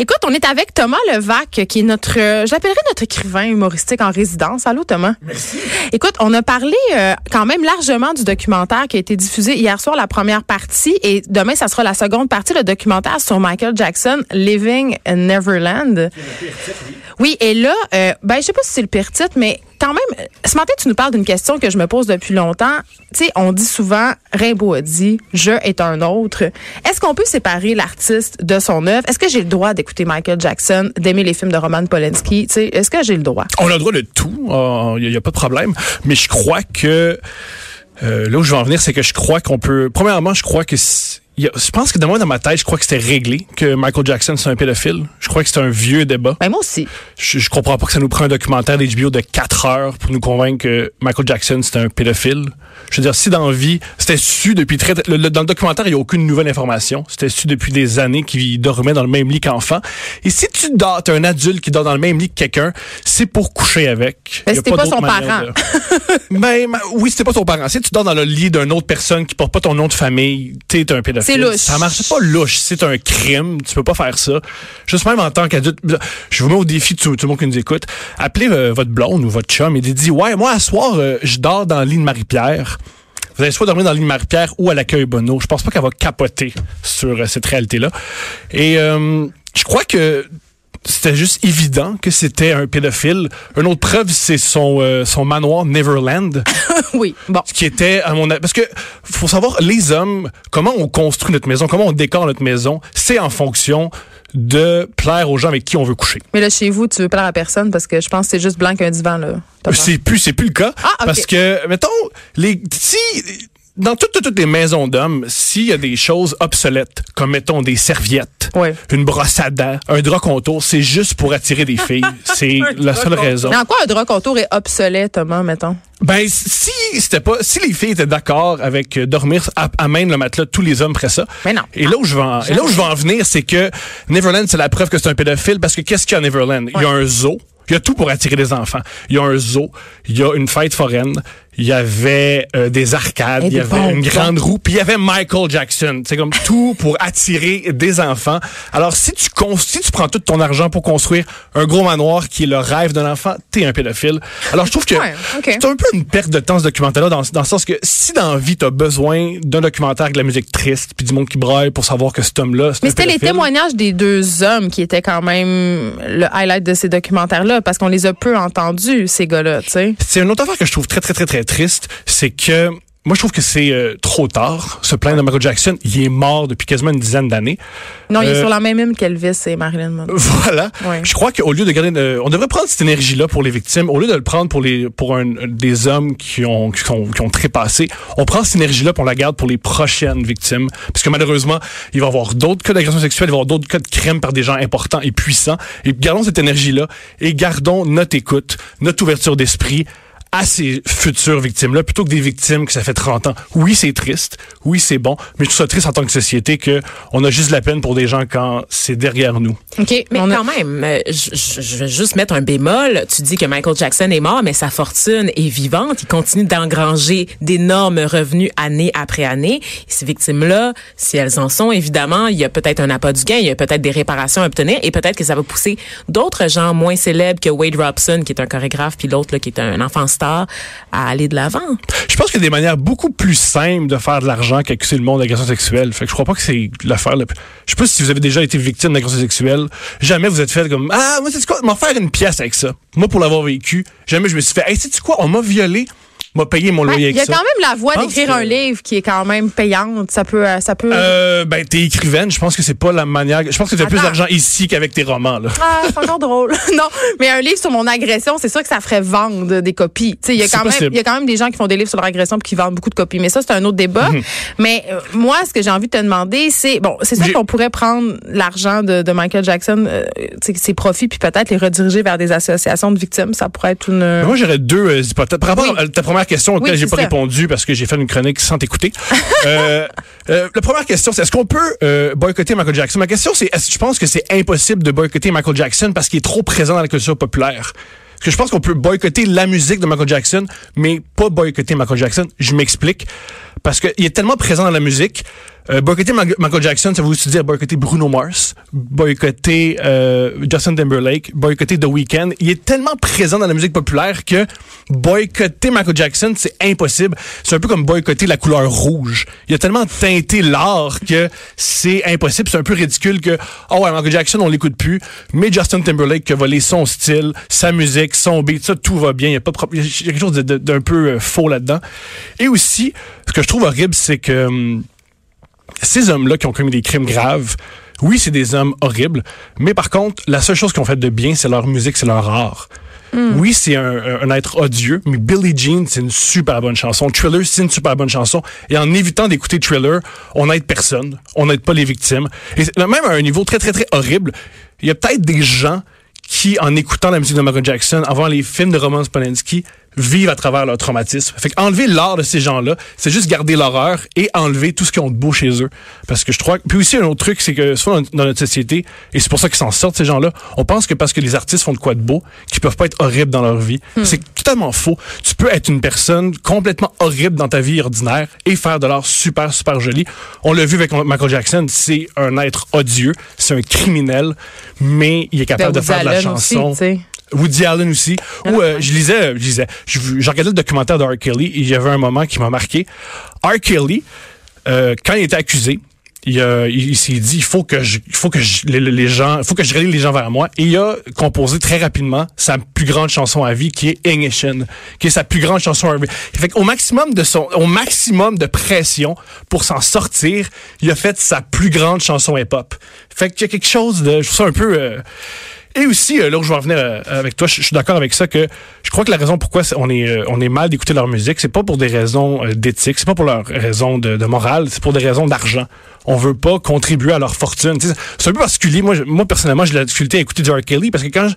Écoute, on est avec Thomas Levac, qui est notre, euh, j'appellerais notre écrivain humoristique en résidence. Allô, Thomas? Merci. Écoute, on a parlé euh, quand même largement du documentaire qui a été diffusé hier soir, la première partie, et demain, ça sera la seconde partie, le documentaire sur Michael Jackson, Living in Neverland. Oui, et là, euh, ben, je sais pas si c'est le pire titre, mais quand même, ce matin, tu nous parles d'une question que je me pose depuis longtemps. Tu sais, on dit souvent, Rimbaud a dit, je est un autre. Est-ce qu'on peut séparer l'artiste de son œuvre? Est-ce que j'ai le droit d'écouter Michael Jackson, d'aimer les films de Roman Polanski? Tu sais, est-ce que j'ai le droit? On a le droit de tout, il n'y a, pas de problème, mais je crois que euh, là où je veux en venir, c'est que je crois qu'on peut... Premièrement, je crois que... Je pense que de moi, dans ma tête, je crois que c'était réglé que Michael Jackson, c'est un pédophile. Je crois que c'est un vieux débat. Ben, moi aussi. Je, je comprends pas que ça nous prend un documentaire d'HBO de 4 heures pour nous convaincre que Michael Jackson, c'est un pédophile. Je veux dire, si dans la vie, c'était su depuis très... Le, le, dans le documentaire, il n'y a aucune nouvelle information. C'était su depuis des années qu'il dormait dans le même lit qu'enfant. Et si tu dors, t'es un adulte qui dort dans le même lit que quelqu'un, c'est pour coucher avec. Mais c'était pas, son parent. De... ben, oui, c'était pas son parent. Si tu dors dans le lit d'une autre personne qui porte pas ton nom de famille, t'es un pédophile. C'est louche. Ça marche pas louche. C'est un crime. Tu peux pas faire ça. Juste même en tant qu'adulte. Je vous mets au défi de tout, tout le monde qui nous écoute. Appelez euh, votre blonde ou votre chum et dites, ouais, moi, à soir, euh, je dors dans le lit de Marie-Pierre. Vous allez soit dormir dans le lit de Marie-Pierre ou à l'accueil Bono. Je pense pas qu'elle va capoter sur euh, cette réalité-là. Et je crois que c'était juste évident que c'était un pédophile. Une autre preuve, c'est son euh, son manoir Neverland. oui, bon. Ce qui était à mon parce que faut savoir les hommes comment on construit notre maison, comment on décore notre maison, c'est en fonction de plaire aux gens avec qui on veut coucher. Mais là chez vous, tu veux plaire à personne parce que je pense que c'est juste blanc qu'un divan là. C'est plus c'est plus le cas ah, okay. parce que mettons les si dans toutes, toutes, toutes les maisons d'hommes, s'il y a des choses obsolètes, comme mettons des serviettes, ouais. une brosse à dents, un drap contour, c'est juste pour attirer des filles. C'est la seule raison. Mais en quoi un drap contour est obsolète, Thomas, mettons? Ben, si c'était pas, si les filles étaient d'accord avec dormir à, à main le matelas, tous les hommes feraient ça. Mais non. Et là où je vais en, et là où je vais en venir, c'est que Neverland, c'est la preuve que c'est un pédophile parce que qu'est-ce qu'il y a à Neverland? Ouais. Il y a un zoo. Il y a tout pour attirer des enfants. Il y a un zoo, il y a une fête foraine, il y avait euh, des arcades, il y avait une grande roue, puis il y avait Michael Jackson. C'est comme tout pour attirer des enfants. Alors si tu si tu prends tout ton argent pour construire un gros manoir qui est le rêve d'un enfant, t'es un pédophile. Alors je trouve que ouais, okay. c'est un peu une perte de temps ce documentaire-là dans, dans le sens que si dans la vie t'as besoin d'un documentaire avec de la musique triste puis du monde qui braille pour savoir que cet homme-là, Mais c'était les témoignages des deux hommes qui étaient quand même le highlight de ces documentaires-là parce qu'on les a peu entendus ces gars-là, tu sais. C'est une autre affaire que je trouve très très très très triste, c'est que moi, je trouve que c'est euh, trop tard, se plaindre de Michael Jackson. Il est mort depuis quasiment une dizaine d'années. Non, il est sur la même hymne qu'Elvis et Marilyn Monroe. Voilà. Ouais. Je crois qu'au lieu de garder... Euh, on devrait prendre cette énergie-là pour les victimes. Au lieu de le prendre pour les pour un, des hommes qui ont, qui ont, qui ont trépassé, on prend cette énergie-là pour la garde pour les prochaines victimes. Parce que malheureusement, il va y avoir d'autres cas d'agression sexuelle, il va y avoir d'autres cas de crime par des gens importants et puissants. Et gardons cette énergie-là et gardons notre écoute, notre ouverture d'esprit à ces futures victimes-là, plutôt que des victimes que ça fait 30 ans. Oui, c'est triste. Oui, c'est bon. Mais je trouve ça triste en tant que société que on a juste de la peine pour des gens quand c'est derrière nous. OK. Mais quand a... même, euh, je, je, veux juste mettre un bémol. Tu dis que Michael Jackson est mort, mais sa fortune est vivante. Il continue d'engranger d'énormes revenus année après année. Et ces victimes-là, si elles en sont, évidemment, il y a peut-être un appât du gain, il y a peut-être des réparations à obtenir et peut-être que ça va pousser d'autres gens moins célèbres que Wade Robson, qui est un chorégraphe, puis l'autre qui est un enfant à aller de l'avant. Je pense qu'il y a des manières beaucoup plus simples de faire de l'argent qu'accuser le monde d'agression sexuelle. Fait que je crois pas que c'est l'affaire. La... Je sais pas si vous avez déjà été victime d'agression sexuelle. Jamais vous êtes fait comme ah moi c'est quoi? M'en faire une pièce avec ça. Moi pour l'avoir vécu, jamais je me suis fait hey sais quoi? On m'a violé m'a payé mon Ben, loyer Il y a quand même la voie d'écrire que- un livre qui est quand même payante. Ça peut, euh, ça peut. Euh, ben, t'es écrivaine. Je pense que c'est pas la manière. Je pense que tu as plus d'argent ici qu'avec tes romans, là. Ah, c'est encore drôle. non, mais un livre sur mon agression, c'est sûr que ça ferait vendre des copies. Tu sais, il y a quand même, il y a quand même des gens qui font des livres sur leur agression puis qui vendent beaucoup de copies. Mais ça, c'est un autre débat. Mhm. Mais euh, moi, ce que j'ai envie de te demander, c'est bon, c'est sûr qu'on pourrait prendre l'argent de, de Michael Jackson, euh, ses profits, puis peut-être les rediriger vers des associations de victimes. Ça pourrait être une. Mais Moi, j'aurais deux euh, hypothèses. Par rapport Oui. à ta première question auquel Oui, j'ai pas ça. répondu parce que j'ai fait une chronique sans t'écouter. euh, euh, la première question, c'est est-ce qu'on peut euh, boycotter Michael Jackson? Ma question, c'est est-ce que je pense que c'est impossible de boycotter Michael Jackson parce qu'il est trop présent dans la culture populaire? Parce que je pense qu'on peut boycotter la musique de Michael Jackson, mais pas boycotter Michael Jackson. Je m'explique. Parce qu'il est tellement présent dans la musique. Euh, boycotter Michael Jackson, ça veut aussi dire boycotter Bruno Mars, boycotter euh, Justin Timberlake, boycotter The Weeknd. Il est tellement présent dans la musique populaire que boycotter Michael Jackson, c'est impossible. C'est un peu comme boycotter la couleur rouge. Il a tellement teinté l'art que c'est impossible. C'est un peu ridicule que, oh ouais, Michael Jackson, on l'écoute plus, mais Justin Timberlake qui a volé son style, sa musique, son beat, ça, tout va bien. Il y a pas de. Il y a quelque chose d'un peu euh, faux là-dedans. Et aussi, ce que je trouve horrible, c'est que hum, ces hommes-là qui ont commis des crimes graves, oui, c'est des hommes horribles, mais par contre, la seule chose qu'ils ont fait de bien, c'est leur musique, c'est leur art. Oui, c'est un, un être odieux, mais Billie Jean, c'est une super bonne chanson. Thriller, c'est une super bonne chanson. Et en évitant d'écouter Thriller, on n'aide personne, on n'aide pas les victimes. Et même à un niveau très, très, très horrible, il y a peut-être des gens qui, en écoutant la musique de Michael Jackson, avant les films de Roman Polanski, vivent à travers leur traumatisme. Fait enlever l'art de ces gens-là, c'est juste garder l'horreur et enlever tout ce qu'ils ont de beau chez eux. Parce que je crois... Puis aussi, un autre truc, c'est que souvent dans, notre société, et c'est pour ça qu'ils s'en sortent, ces gens-là, on pense que parce que les artistes font de quoi de beau, qu'ils peuvent pas être horribles dans leur vie. C'est totalement faux. Tu peux être une personne complètement horrible dans ta vie ordinaire et faire de l'art super, super joli. On l'a vu avec Michael Jackson, c'est un être odieux, c'est un criminel, mais il est capable Ben, de faire de la aussi, chanson. Woody Allen aussi. Ou euh, je lisais, je lisais, je, je regardais le documentaire de R. Kelly et il y avait un moment qui m'a marqué. R. Kelly, euh, quand il était accusé, il, euh, il, il s'est dit il faut que je, il faut que je, les, les gens, il faut que je relie les gens vers moi. Et il a composé très rapidement sa plus grande chanson à vie, qui est Ignition, qui est sa plus grande chanson à vie. Fait qu'au maximum de son, au maximum de pression pour s'en sortir, il a fait sa plus grande chanson hip-hop. Fait qu'il y a quelque chose de, je trouve ça un peu. euh, et aussi, euh, là où je vais en venir euh, avec toi, je suis d'accord avec ça que je crois que la raison pourquoi on est, euh, on est mal d'écouter leur musique, c'est pas pour des raisons d'éthique, c'est pas pour leurs raisons de, morale, c'est pour des raisons d'argent. On veut pas contribuer à leur fortune. C'est un peu particulier. Moi, moi personnellement, j'ai la difficulté à écouter du R. Kelly parce que quand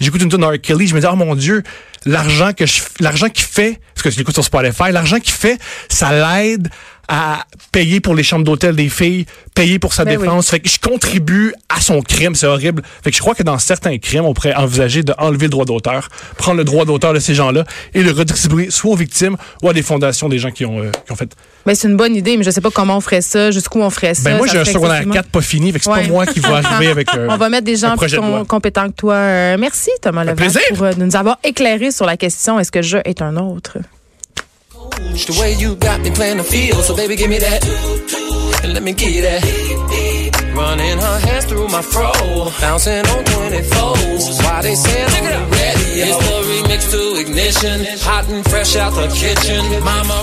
j'écoute une tune R. Kelly, je me dis, oh mon Dieu, l'argent que je, l'argent qu'il fait, parce que je l'écoute sur Spotify, l'argent qu'il fait, ça l'aide à payer pour les chambres d'hôtel des filles, payer pour sa Ben oui. défense. Fait que je contribue à son crime, c'est horrible. Fait que je crois que dans certains crimes, on pourrait envisager d'enlever le droit d'auteur, prendre le droit d'auteur de ces gens-là et le redistribuer soit aux victimes ou à des fondations des gens qui ont, euh, qui ont fait. Ben, c'est une bonne idée, mais je sais pas comment on ferait ça, jusqu'où on ferait ça. Ben moi, j'ai un secondaire excessivement- 4 pas fini, fait que c'est Ouais. pas moi qui va arriver avec euh, On va mettre des gens plus compétents que toi. Euh, merci, Thomas Levac, pour euh, de nous avoir éclairé sur la question est-ce que je est un autre? The way you got me playing the field, so baby, give me that. And let me get that. Running her hands through my fro, bouncing on 24s. Why they saying the ready? It's the remix to ignition, hot and fresh out the kitchen. Mama.